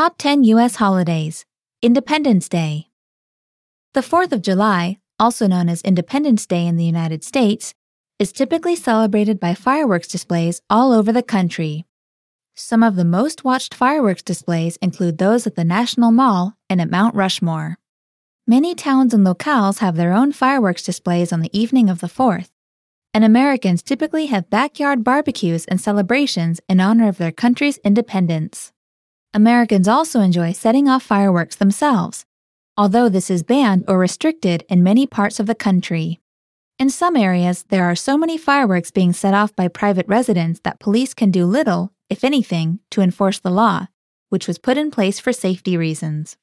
Top 10 U.S. Holidays Independence Day. The 4th of July, also known as Independence Day in the United States, is typically celebrated by fireworks displays all over the country. Some of the most watched fireworks displays include those at the National Mall and at Mount Rushmore. Many towns and locales have their own fireworks displays on the evening of the 4th, and Americans typically have backyard barbecues and celebrations in honor of their country's independence. Americans also enjoy setting off fireworks themselves, although this is banned or restricted in many parts of the country. In some areas, there are so many fireworks being set off by private residents that police can do little, if anything, to enforce the law, which was put in place for safety reasons.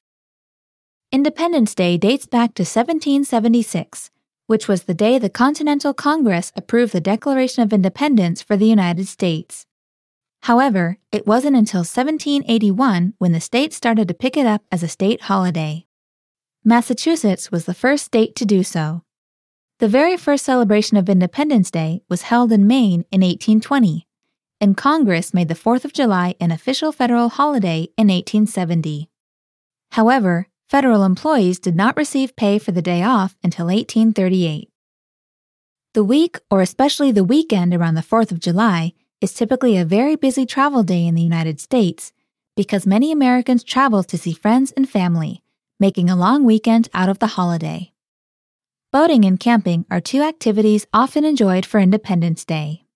Independence Day dates back to 1776, which was the day the Continental Congress approved the Declaration of Independence for the United States. However, it wasn't until 1781 when the state started to pick it up as a state holiday. Massachusetts was the first state to do so. The very first celebration of Independence Day was held in Maine in 1820, and Congress made the 4th of July an official federal holiday in 1870. However, federal employees did not receive pay for the day off until 1838. The week, or especially the weekend around the 4th of July, is typically a very busy travel day in the United States because many Americans travel to see friends and family, making a long weekend out of the holiday. Boating and camping are two activities often enjoyed for Independence Day.